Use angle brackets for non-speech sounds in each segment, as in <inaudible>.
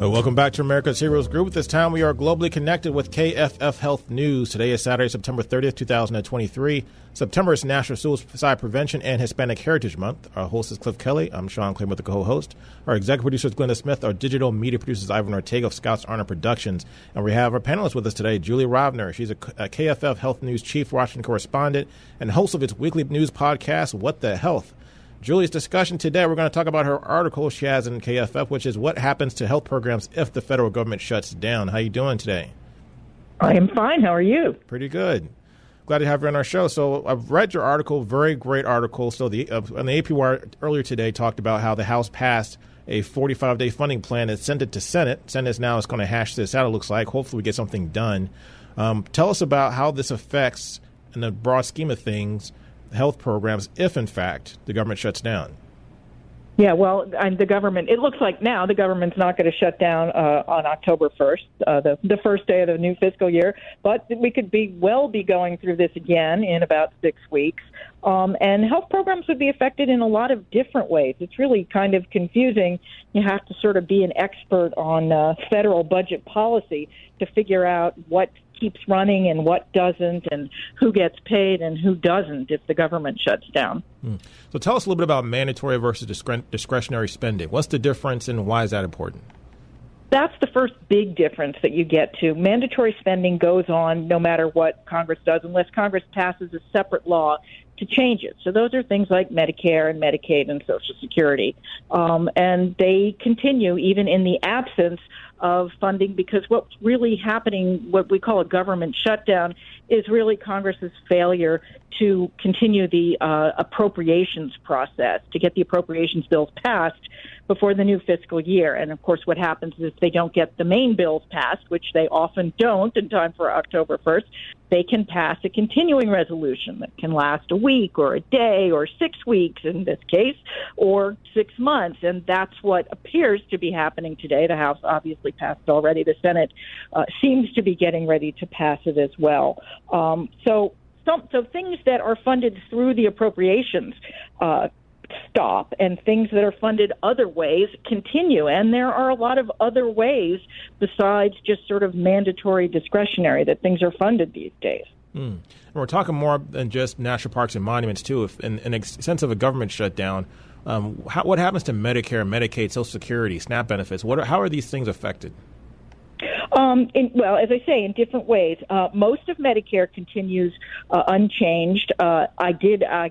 Welcome back to America's Heroes Group. This time we are globally connected with KFF Health News. Today is Saturday, September 30th, 2023. September is National Suicide Prevention and Hispanic Heritage Month. Our host is Cliff Kelley. I'm Sean Clay with the co-host. Our executive producer is Glenda Smith. Our digital media producer is Ivan Ortega of Scouts Honor Productions. And we have our panelists with us today, Julie Rovner. She's a KFF Health News Chief Washington correspondent and host of its weekly news podcast, What the Health. Julie's discussion today, we're going to talk about her article she has in KFF, which is what happens to health programs if the federal government shuts down. How you doing today? I am fine. How are you? Pretty good. Glad to have you on our show. So I've read your article, very great article. So the uh, on the NPR earlier today talked about how the House passed a 45 day funding plan and sent it to Senate. Senate now is going to hash this out. It looks like. Hopefully, we get something done. Um, tell us about how this affects, in the broad scheme of things, health programs if, in fact, the government shuts down? Yeah, well, the government. It looks like now the government's not going to shut down uh, on October 1st, uh, the the first day of the new fiscal year. But we could be well be going through this again in about six weeks. Um, and health programs would be affected in a lot of different ways. It's really kind of confusing. You have to sort of be an expert on uh, federal budget policy to figure out what keeps running and what doesn't, and who gets paid and who doesn't if the government shuts down. Hmm. So tell us a little bit about mandatory versus discretionary spending. What's the difference and why is that important? That's the first big difference that you get to. Mandatory spending goes on no matter what Congress does, unless Congress passes a separate law to change it. So those are things like Medicare and Medicaid and Social Security. Um, and they continue even in the absence of funding because what's really happening, what we call a government shutdown, is really Congress's failure to continue the uh, appropriations process, to get the appropriations bills passed before the new fiscal year. And of course, what happens is if they don't get the main bills passed, which they often don't in time for October 1st, they can pass a continuing resolution that can last a week or a day or six weeks in this case, or six months. And that's what appears to be happening today. The House obviously passed already. The Senate uh, seems to be getting ready to pass it as well. Um, so, so, things that are funded through the appropriations uh, stop and things that are funded other ways continue. And there are a lot of other ways besides just sort of mandatory discretionary that things are funded these days. Mm. And we're talking more than just national parks and monuments, too. If in, in a sense of a government shutdown, um, how, what happens to Medicare, Medicaid, Social Security, SNAP benefits? What are, how are these things affected? Um, in, well, as I say, in different ways. Uh, most of Medicare continues uh, unchanged. Uh, I did uh,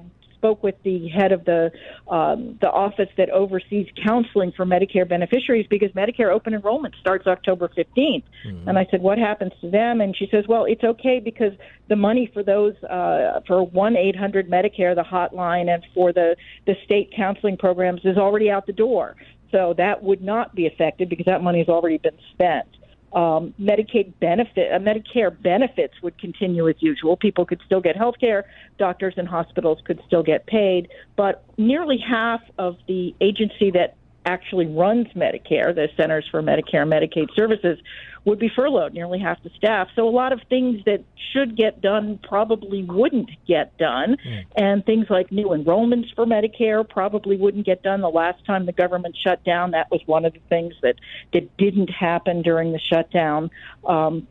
spoke with the head of the um, the office that oversees counseling for Medicare beneficiaries because Medicare open enrollment starts October 15th. Mm-hmm. And I said, what happens to them? And she says, well, it's okay because the money for those uh, for one 800 Medicare, the hotline, and for the the state counseling programs is already out the door. So that would not be affected because that money has already been spent um, Medicaid benefit, uh, Medicare benefits would continue as usual. People could still get health care. Doctors and hospitals could still get paid. But nearly half of the agency that actually runs Medicare, the Centers for Medicare and Medicaid Services, would be furloughed, nearly half the staff. So a lot of things that should get done probably wouldn't get done. Mm. And things like new enrollments for Medicare probably wouldn't get done. The last time the government shut down, that was one of the things that, that didn't happen during the shutdown. Um,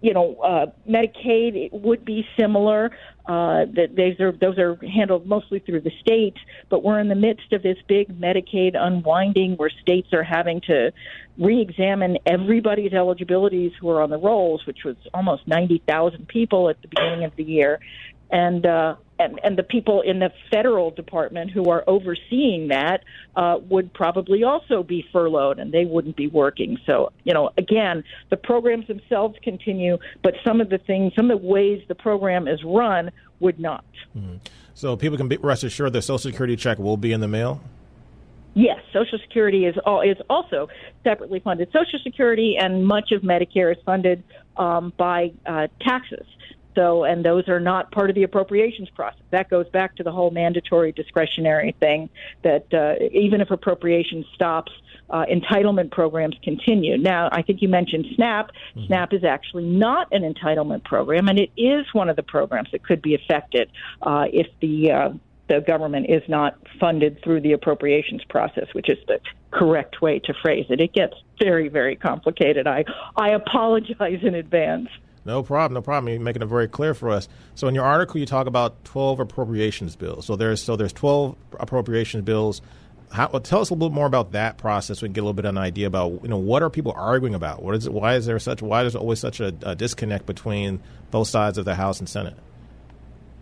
you know, uh, Medicaid it would be similar. Uh, that are those are handled mostly through the states, but we're in the midst of this big Medicaid unwinding where states are having to re-examine everybody's eligibilities who are on the rolls, which was almost ninety thousand people at the beginning of the year, and uh, and, and the people in the federal department who are overseeing that uh, would probably also be furloughed and they wouldn't be working. So, you know, again, the programs themselves continue, but some of the things, some of the ways the program is run would not. Mm-hmm. So people can be rest assured the Social Security check will be in the mail? Yes, Social Security is all, is also separately funded. Social Security and much of Medicare is funded um, by uh, taxes. So, and those are not part of the appropriations process. That goes back to the whole mandatory discretionary thing that uh, even if appropriation stops, uh, entitlement programs continue. Now, I think you mentioned SNAP. Mm-hmm. SNAP is actually not an entitlement program, and it is one of the programs that could be affected uh, if the uh, the government is not funded through the appropriations process, which is the correct way to phrase it. It gets very, very complicated. I I apologize in advance. No problem, no problem. You're making it very clear for us. So in your article, you talk about 12 appropriations bills. So there's so there's 12 appropriations bills. How, well, tell us a little bit more about that process. We can get a little bit of an idea about you know what are people arguing about? What is it? Why is there such? Why is there always such a, a disconnect between both sides of the House and Senate?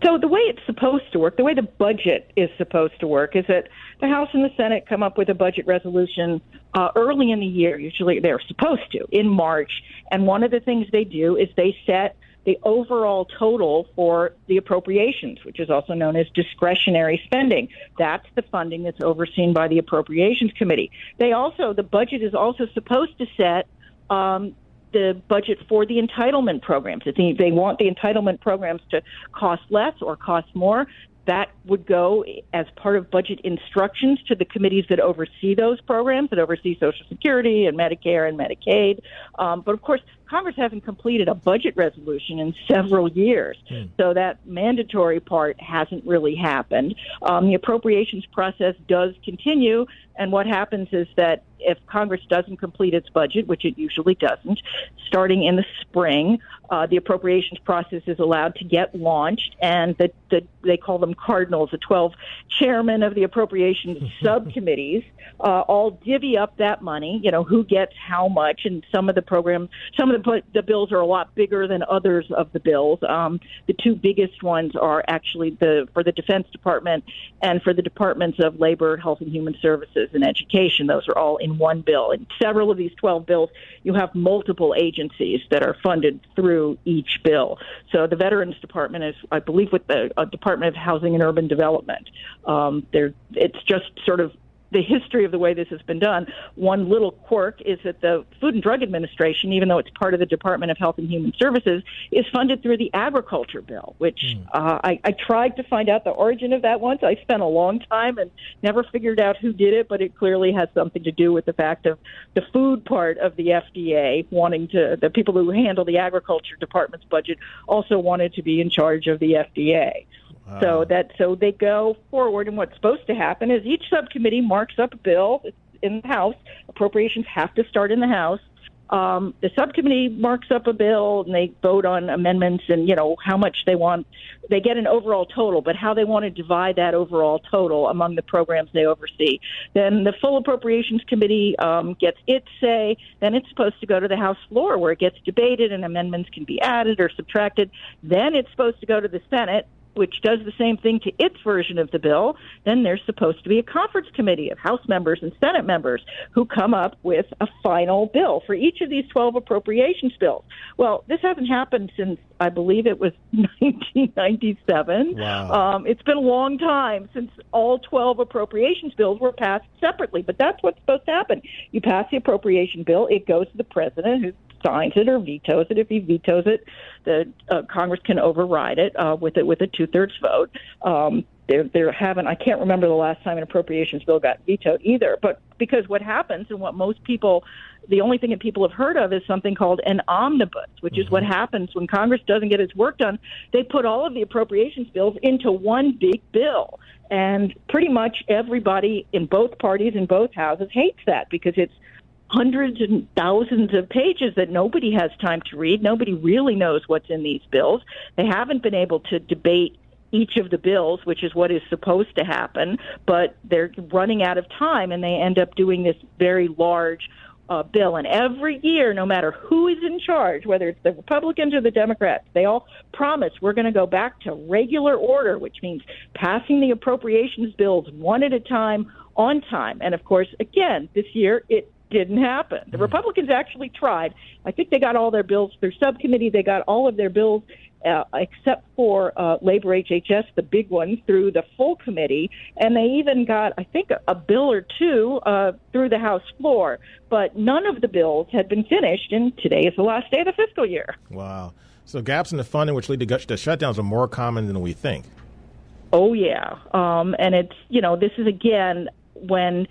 So the way it's supposed to work, the way the budget is supposed to work, is that the House and the Senate come up with a budget resolution uh, early in the year. Usually they're supposed to in March, and one of the things they do is they set the overall total for the appropriations, which is also known as discretionary spending. That's the funding that's overseen by the Appropriations Committee. They also, the budget is also supposed to set um, the budget for the entitlement programs. If they want the entitlement programs to cost less or cost more, that would go as part of budget instructions to the committees that oversee those programs, that oversee Social Security and Medicare and Medicaid. Um, but of course, Congress hasn't completed a budget resolution in several years, hmm. so that mandatory part hasn't really happened. Um, the appropriations process does continue, and what happens is that if Congress doesn't complete its budget, which it usually doesn't, starting in the spring, uh, the appropriations process is allowed to get launched, and the, the, they call them cardinals, the 12 chairmen of the appropriations <laughs> subcommittees, uh, all divvy up that money. You know who gets how much, and some of the programs, some of the the bills are a lot bigger than others of the bills. Um, the two biggest ones are actually the for the Defense Department and for the Departments of Labor, Health and Human Services, and Education. Those are all in one bill. In several of these 12 bills, you have multiple agencies that are funded through each bill. So the Veterans Department is, I believe, with the uh, Department of Housing and Urban Development. Um, there, it's just sort of the history of the way this has been done. One little quirk is that the Food and Drug Administration, even though it's part of the Department of Health and Human Services, is funded through the Agriculture Bill, which mm. uh, I, I tried to find out the origin of that once. I spent a long time and never figured out who did it, but it clearly has something to do with the fact of the food part of the FDA wanting to, the people who handle the Agriculture Department's budget also wanted to be in charge of the FDA. So that so they go forward, and what's supposed to happen is each subcommittee marks up a bill in the House. Appropriations have to start in the House. Um, the subcommittee marks up a bill and they vote on amendments and you know how much they want. They get an overall total, but how they want to divide that overall total among the programs they oversee. Then the full appropriations committee um, gets its say. Then it's supposed to go to the House floor where it gets debated and amendments can be added or subtracted. Then it's supposed to go to the Senate which does the same thing to its version of the bill, then there's supposed to be a conference committee of House members and Senate members who come up with a final bill for each of these 12 appropriations bills. Well, this hasn't happened since I believe it was <laughs> 1997. Wow. Um, it's been a long time since all 12 appropriations bills were passed separately, but that's what's supposed to happen. You pass the appropriation bill, it goes to the president, who signs it or vetoes it. If he vetoes it, the uh, Congress can override it uh, with it with a two thirds vote. Um, there, there haven't. I can't remember the last time an appropriations bill got vetoed either. But because what happens and what most people, the only thing that people have heard of is something called an omnibus, which mm-hmm. is what mm-hmm. happens when Congress doesn't get its work done. They put all of the appropriations bills into one big bill. And pretty much everybody in both parties in both houses hates that because it's hundreds and thousands of pages that nobody has time to read. Nobody really knows what's in these bills. They haven't been able to debate each of the bills, which is what is supposed to happen, but they're running out of time and they end up doing this very large uh, bill. And every year, no matter who is in charge, whether it's the Republicans or the Democrats, they all promise we're going to go back to regular order, which means passing the appropriations bills one at a time on time. And of course, again, this year it didn't happen. The hmm. Republicans actually tried. I think they got all their bills through subcommittee. They got all of their bills uh, except for uh, Labor HHS, the big one, through the full committee, and they even got, I think, a, a bill or two uh, through the House floor. But none of the bills had been finished, and today is the last day of the fiscal year. Wow. So gaps in the funding, which lead to, to shutdowns, are more common than we think. Oh yeah, um, and it's you know this is again when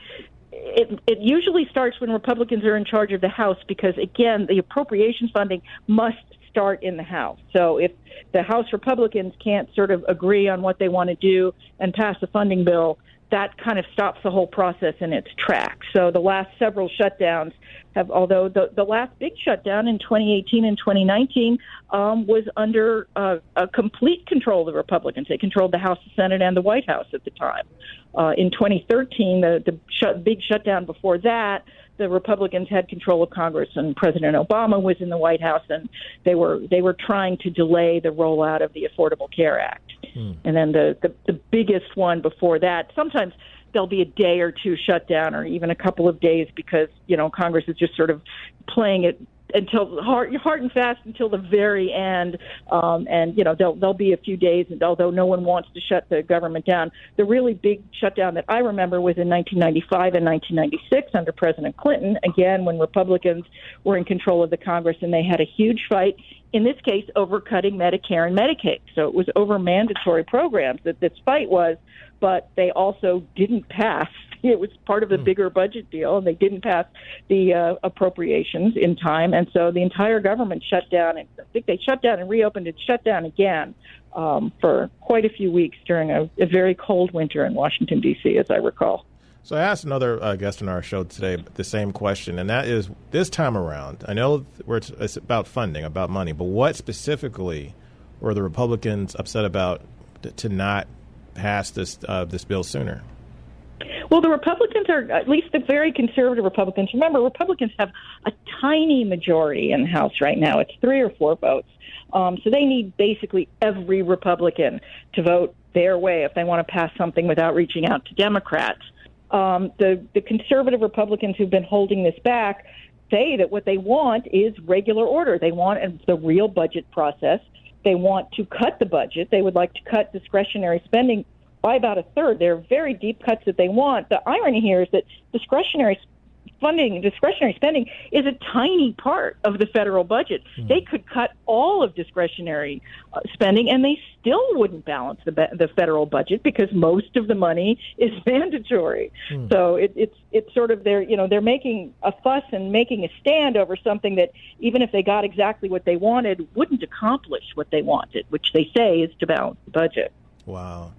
it, it usually starts when Republicans are in charge of the House because, again, the appropriations funding must start in the House. So if the House Republicans can't sort of agree on what they want to do and pass a funding bill, that kind of stops the whole process in its tracks. So the last several shutdowns have, although the, the last big shutdown in 2018 and 2019 um, was under uh, a complete control of the Republicans. They controlled the House, the Senate, and the White House at the time. Uh, in 2013, the, the shut, big shutdown before that, the Republicans had control of Congress, and President Obama was in the White House, and they were they were trying to delay the rollout of the Affordable Care Act. Hmm. And then the, the the biggest one before that, sometimes there'll be a day or two shut down, or even a couple of days because you know Congress is just sort of playing it until hard, hard and fast until the very end. Um, and you know, there'll there'll be a few days, and although no one wants to shut the government down, the really big shutdown that I remember was in 1995 and 1996 under President Clinton. Again, when Republicans were in control of the Congress, and they had a huge fight. In this case, over cutting Medicare and Medicaid. So it was over mandatory programs that this fight was, but they also didn't pass <laughs> it was part of the hmm. bigger budget deal, and they didn't pass the uh, appropriations in time, and so the entire government shut down. And I think they shut down and reopened and shut down again um, for quite a few weeks during a, a very cold winter in Washington D.C., as I recall. So I asked another uh, guest on our show today the same question, and that is this time around. I know it's, it's about funding, about money, but what specifically were the Republicans upset about to not pass this uh, this bill sooner? Well, the Republicans are, at least the very conservative Republicans. Remember, Republicans have a tiny majority in the House right now. It's three or four votes. Um, so they need basically every Republican to vote their way if they want to pass something without reaching out to Democrats. Um, the, the conservative Republicans who've been holding this back say that what they want is regular order. They want the real budget process. They want to cut the budget. They would like to cut discretionary spending by about a third. They're very deep cuts that they want. The irony here is that discretionary funding, discretionary spending is a tiny part of the federal budget. Mm. They could cut all of discretionary uh, spending and they still wouldn't balance the, the federal budget because most of the money <laughs> is mandatory. Mm. So it, it's it's sort of they're you know they're making a fuss and making a stand over something that even if they got exactly what they wanted wouldn't accomplish what they wanted, which they say is to balance the budget. Wow.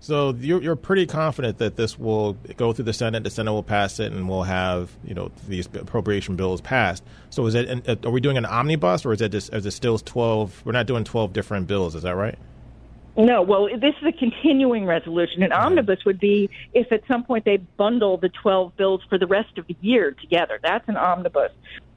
So you're, you're pretty confident that this will go through the Senate. The Senate will pass it, and we'll have you know these appropriation bills passed. So is it? Are we doing an omnibus, or is it just? Is it still twelve? We're not doing twelve different bills. Is that right? No, well, this is a continuing resolution. An omnibus would be if at some point they bundle the 12 bills for the rest of the year together. That's an omnibus.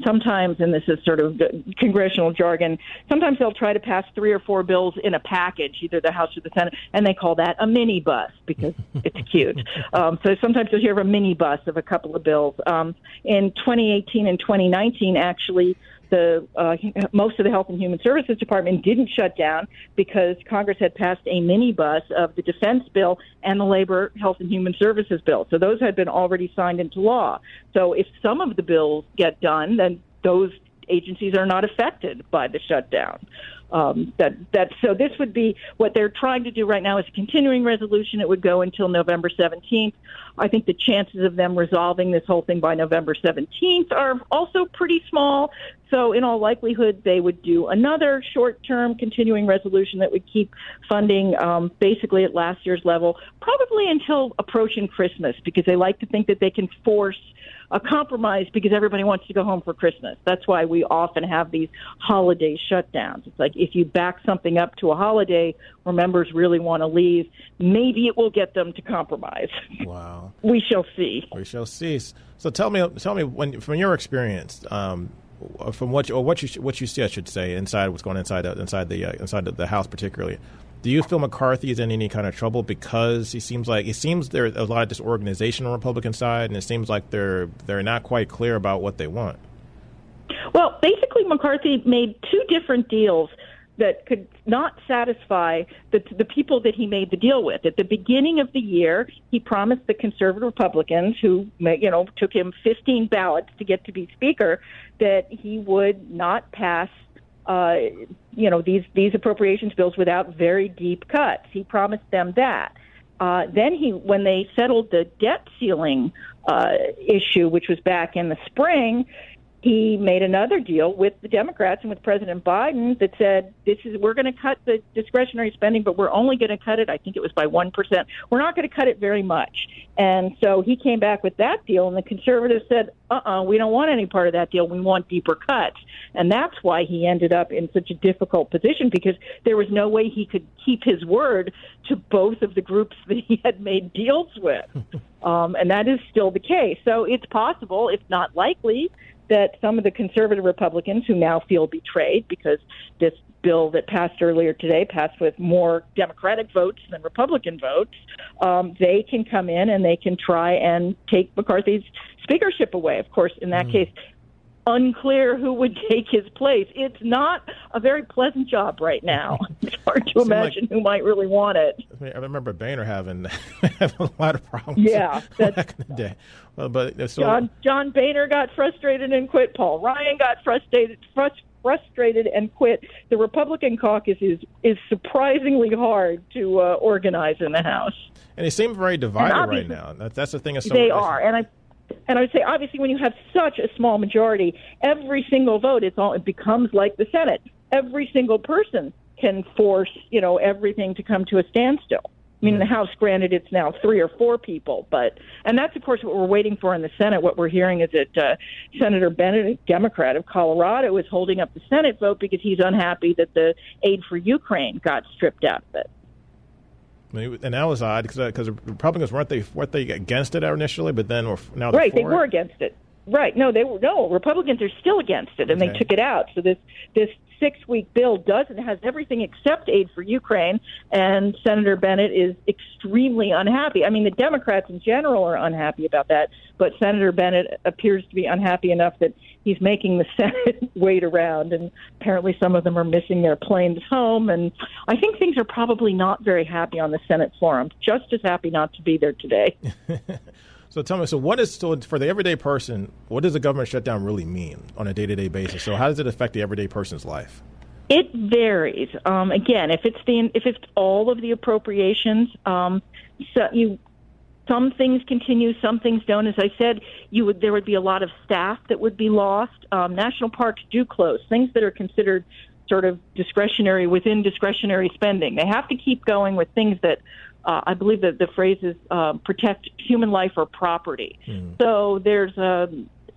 Sometimes, and this is sort of congressional jargon, sometimes they'll try to pass three or four bills in a package, either the House or the Senate, and they call that a mini bus because <laughs> it's cute. Um, so sometimes you'll hear of a mini bus of a couple of bills. Um, in 2018 and 2019, actually, the uh, most of the Health and Human Services Department didn't shut down because Congress had passed a minibus of the defense bill and the labor, health, and human services bill. So those had been already signed into law. So if some of the bills get done, then those agencies are not affected by the shutdown. Um, that that so this would be what they're trying to do right now is a continuing resolution. It would go until November 17th. I think the chances of them resolving this whole thing by November 17th are also pretty small. So in all likelihood, they would do another short-term continuing resolution that would keep funding um, basically at last year's level, probably until approaching Christmas, because they like to think that they can force a compromise because everybody wants to go home for Christmas. That's why we often have these holiday shutdowns. It's like if you back something up to a holiday where members really want to leave, maybe it will get them to compromise. Wow. we shall see. We shall see. So tell me, tell me, when from your experience, um, from what you, or what you what you see, I should say, inside what's going on inside inside the uh, inside the, the House, particularly. Do you feel McCarthy is in any kind of trouble because he seems like it seems there's a lot of disorganization on the Republican side, and it seems like they're they're not quite clear about what they want. Well, basically, McCarthy made two different deals that could not satisfy the, the people that he made the deal with. At the beginning of the year, he promised the conservative Republicans, who you know took him 15 ballots to get to be speaker, that he would not pass. Uh, you know these these appropriations bills without very deep cuts. He promised them that. Uh, then he, when they settled the debt ceiling uh, issue, which was back in the spring, he made another deal with the Democrats and with President Biden that said this is we're going to cut the discretionary spending, but we're only going to cut it. I think it was by one percent. We're not going to cut it very much. And so he came back with that deal, and the conservatives said, "Uh-uh, we don't want any part of that deal. We want deeper cuts." And that's why he ended up in such a difficult position because there was no way he could keep his word to both of the groups <laughs> that he had made deals with. <laughs> um, and that is still the case. So it's possible, if not likely that some of the conservative Republicans who now feel betrayed because this bill that passed earlier today passed with more Democratic votes than Republican votes, um, they can come in and they can try and take McCarthy's speakership away. Of course, in that mm. case, unclear who would take his place. It's not a very pleasant job right now. <laughs> It's hard to imagine like, who might really want it. I mean, I remember Boehner having, <laughs> having a lot of problems. Yeah, <laughs> back in the day. Well, but so, John John Boehner got frustrated and quit. Paul Ryan got frustrated frustrated and quit. The Republican caucus is is surprisingly hard to uh, organize in the House. And they seem very divided right now. That, that's the thing. Is so they are, and I and I would say, obviously, when you have such a small majority, every single vote, it's all it becomes like the Senate. Every single person can force, you know, everything to come to a standstill. I mean, in the House, granted, it's now three or four people, but and that's of course what we're waiting for in the Senate. What we're hearing is that uh, Senator Bennet, a Democrat of Colorado, is holding up the Senate vote because he's unhappy that the aid for Ukraine got stripped out of it. And that was odd because uh, Republicans weren't they weren't they against it initially, but then now right they it? were against it. Right? No, they were no Republicans are still against it, and okay. they took it out. So this this six week bill doesn't has everything except aid for Ukraine, and Senator Bennet is extremely unhappy. I mean, the Democrats in general are unhappy about that, but Senator Bennet appears to be unhappy enough that he's making the <laughs> Senate wait around, and apparently some of them are missing their planes home. And I think things are probably not very happy on the Senate floor. I'm just as happy not to be there today. <laughs> So tell me, so what is so for the everyday person? What does a government shutdown really mean on a day to day basis? So how does it affect the everyday person's life? It varies. Um, again, if it's the if it's all of the appropriations, um, so you some things continue, some things don't. As I said, you would there would be a lot of staff that would be lost. Um, national parks do close. Things that are considered sort of discretionary within discretionary spending. They have to keep going with things that uh, I believe that the phrase is uh, protect human life or property. Mm. So there's a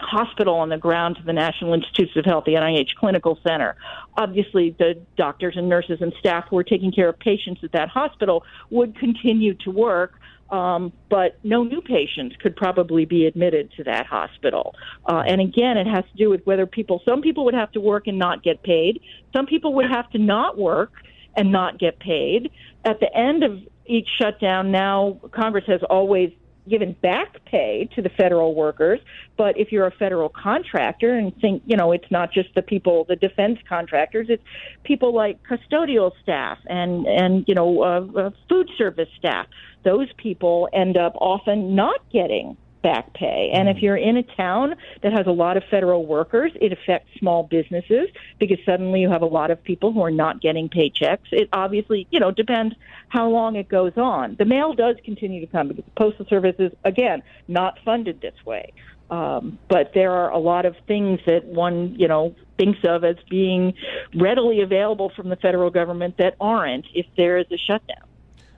hospital on the ground to the National Institutes of Health, the NIH Clinical Center. Obviously, the doctors and nurses and staff who are taking care of patients at that hospital would continue to work. Um, but no new patients could probably be admitted to that hospital. Uh, and again, it has to do with whether people, some people would have to work and not get paid. Some people would have to not work and not get paid. At the end of each shutdown now Congress has always given back pay to the federal workers, but if you're a federal contractor and think, you know, it's not just the people, the defense contractors, it's people like custodial staff and and you know, uh, uh, food service staff. Those people end up often not getting back pay. And if mm. you're in a town that has a lot of federal workers, it affects small businesses because suddenly you have a lot of people who are not getting paychecks. It obviously, you know, depends how long it goes on. The mail does continue to come because the Postal Service is, again, not funded this way. Um, but there are a lot of things that one, you know, thinks of as being readily available from the federal government that aren't if there is a shutdown.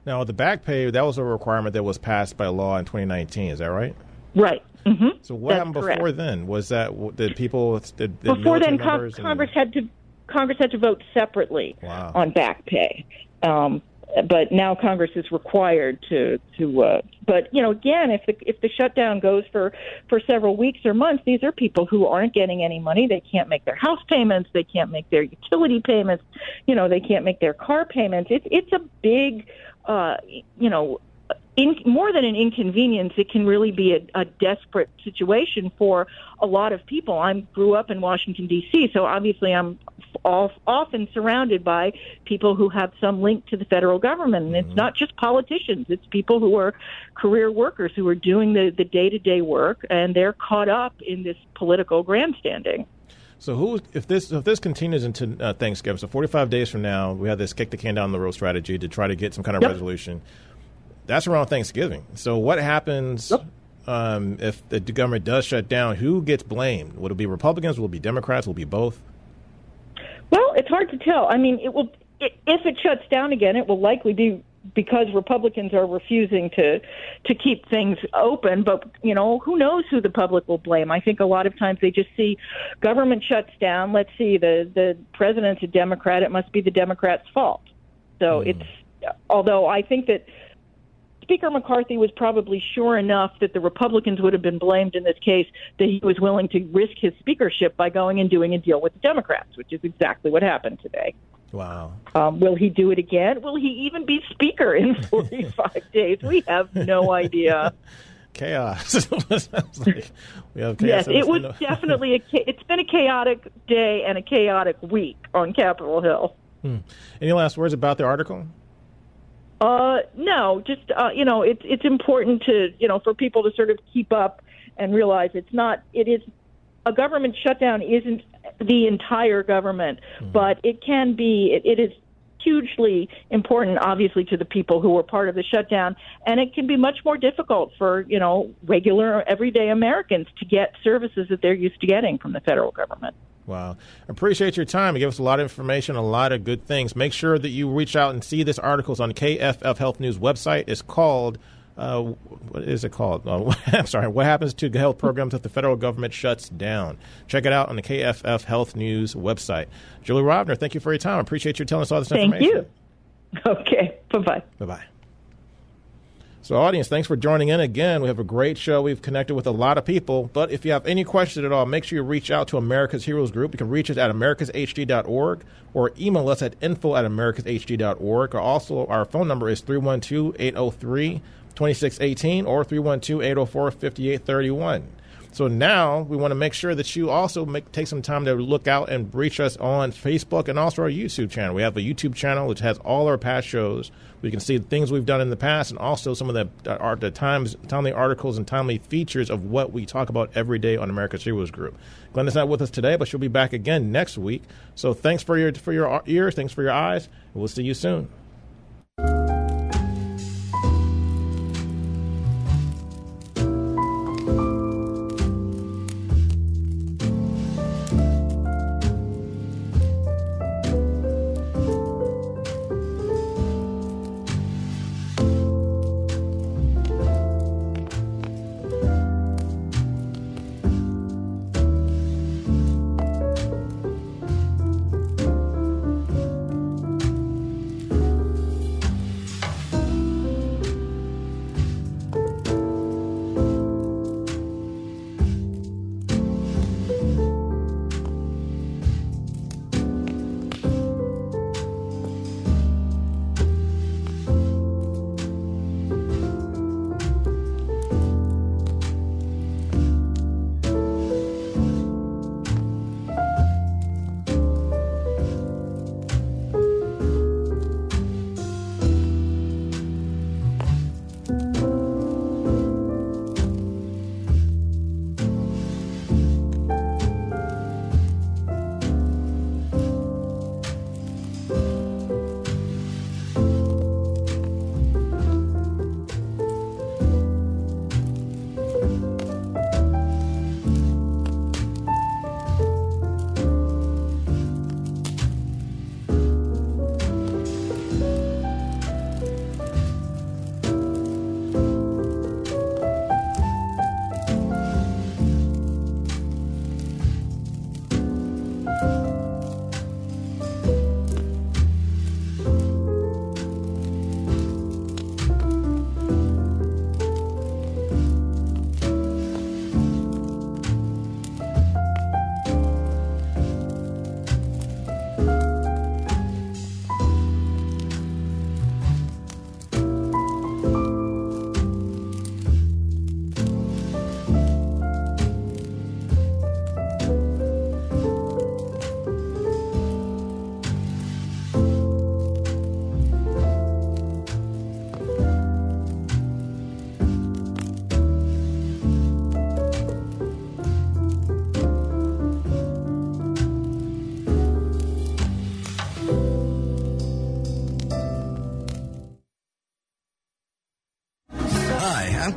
Now, the back pay, that was a requirement that was passed by law in 2019. Is that right? Right. Mm-hmm. So what That's happened before correct. then? Was that did people did, did before then Congress and... had to Congress had to vote separately wow. on back pay. Um, but now Congress is required to to. Uh, but you know, again, if the if the shutdown goes for for several weeks or months, these are people who aren't getting any money. They can't make their house payments. They can't make their utility payments. You know, they can't make their car payments. It's it's a big, uh, you know, in, more than an inconvenience, it can really be a, a desperate situation for a lot of people. I grew up in Washington D.C., so obviously I'm often surrounded by people who have some link to the federal government, and it's mm-hmm. not just politicians; it's people who are career workers who are doing the the day to day work, and they're caught up in this political grandstanding. So who, if this if this continues into uh, Thanksgiving, so 45 days from now, we have this kick the can down the road strategy to try to get some kind of yep. resolution that's around Thanksgiving. So what happens yep. um, if the government does shut down? Who gets blamed? Will it be Republicans? Will it be Democrats? Will it be both? Well, it's hard to tell. I mean, it will if it shuts down again, it will likely be because Republicans are refusing to to keep things open. But you know, who knows who the public will blame? I think a lot of times they just see government shuts down. Let's see, the the president's a Democrat. It must be the Democrats' fault. So mm. it's although I think that Speaker McCarthy was probably sure enough that the Republicans would have been blamed in this case that he was willing to risk his speakership by going and doing a deal with the Democrats, which is exactly what happened today. Wow. Um, will he do it again? Will he even be speaker in <laughs> 45 days? We have no idea. <laughs> chaos. <laughs> like we have chaos yes, it was definitely a. It's been a chaotic day and a chaotic week on Capitol Hill. Hmm. Any last words about the article? Uh, no, just uh, you know, it's it's important to you know for people to sort of keep up and realize it's not. It is a government shutdown isn't the entire government, mm-hmm. but it can be. It, it is hugely important, obviously, to the people who were part of the shutdown, and it can be much more difficult for you know regular everyday Americans to get services that they're used to getting from the federal government. Wow. Appreciate your time. You give us a lot of information, a lot of good things. Make sure that you reach out and see this article on KFF Health News website. It's called, uh, what is it called? <laughs> Oh, I'm sorry. What happens to health programs if the federal government shuts down? Check it out on the KFF Health News website. Julie Rovner, thank you for your time. Appreciate you telling us all this thank information. Thank <laughs> you. Okay. Bye bye. Bye bye. So, audience, thanks for joining in again. We have a great show. We've connected with a lot of people. But if you have any questions at all, make sure you reach out to America's Heroes Group. You can reach us at americashg.org or email us at info at americashg.org. Or also, our phone number is 312 803 2618 or 312 804 5831. So now we want to make sure that you also make, take some time to look out and reach us on Facebook and also our YouTube channel. We have a YouTube channel which has all our past shows. We can see the things we've done in the past and also some of the, uh, the times, timely articles and timely features of what we talk about every day on America's Heroes Group. Glenda's not with us today, but she'll be back again next week. So thanks for your for your ears, thanks for your eyes, and we'll see you soon.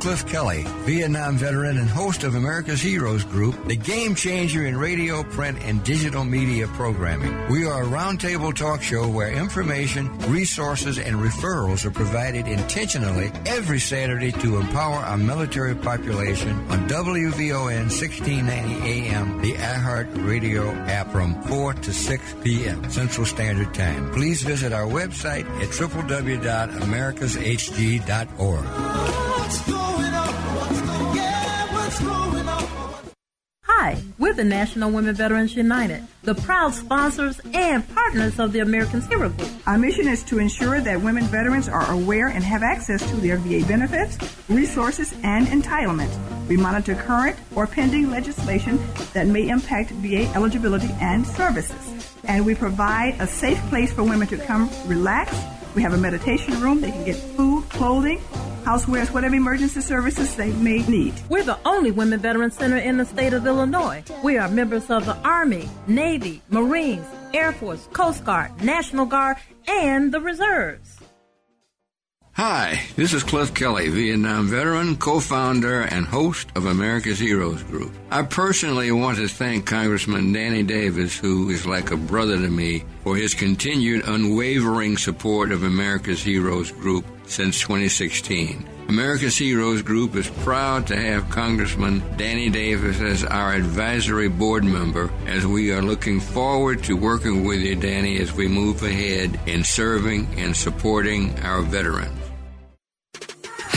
Cliff Kelley, Vietnam veteran and host of America's Heroes Group, the game changer in radio, print, and digital media programming. We are a roundtable talk show where information, resources, and referrals are provided intentionally every Saturday to empower our military population on WVON 1690 AM, the iHeart Radio app from 4 to 6 p.m. Central Standard Time. Please visit our website at www.americashg.org. Hi, we're the National Women Veterans United, the proud sponsors and partners of the Americans Hero Group. Our mission is to ensure that women veterans are aware and have access to their VA benefits, resources, and entitlements. We monitor current or pending legislation that may impact VA eligibility and services. And we provide a safe place for women to come relax. We have a meditation room. They can get food, clothing, housewares, whatever emergency services they may need. We're the only women veteran center in the state of Illinois. We are members of the Army, Navy, Marines, Air Force, Coast Guard, National Guard, and the Reserves. Hi, this is Cliff Kelley, Vietnam veteran, co-founder, and host of America's Heroes Group. I personally want to thank Congressman Danny Davis, who is like a brother to me, for his continued unwavering support of America's Heroes Group since 2016. America's Heroes Group is proud to have Congressman Danny Davis as our advisory board member as we are looking forward to working with you, Danny, as we move ahead in serving and supporting our veterans.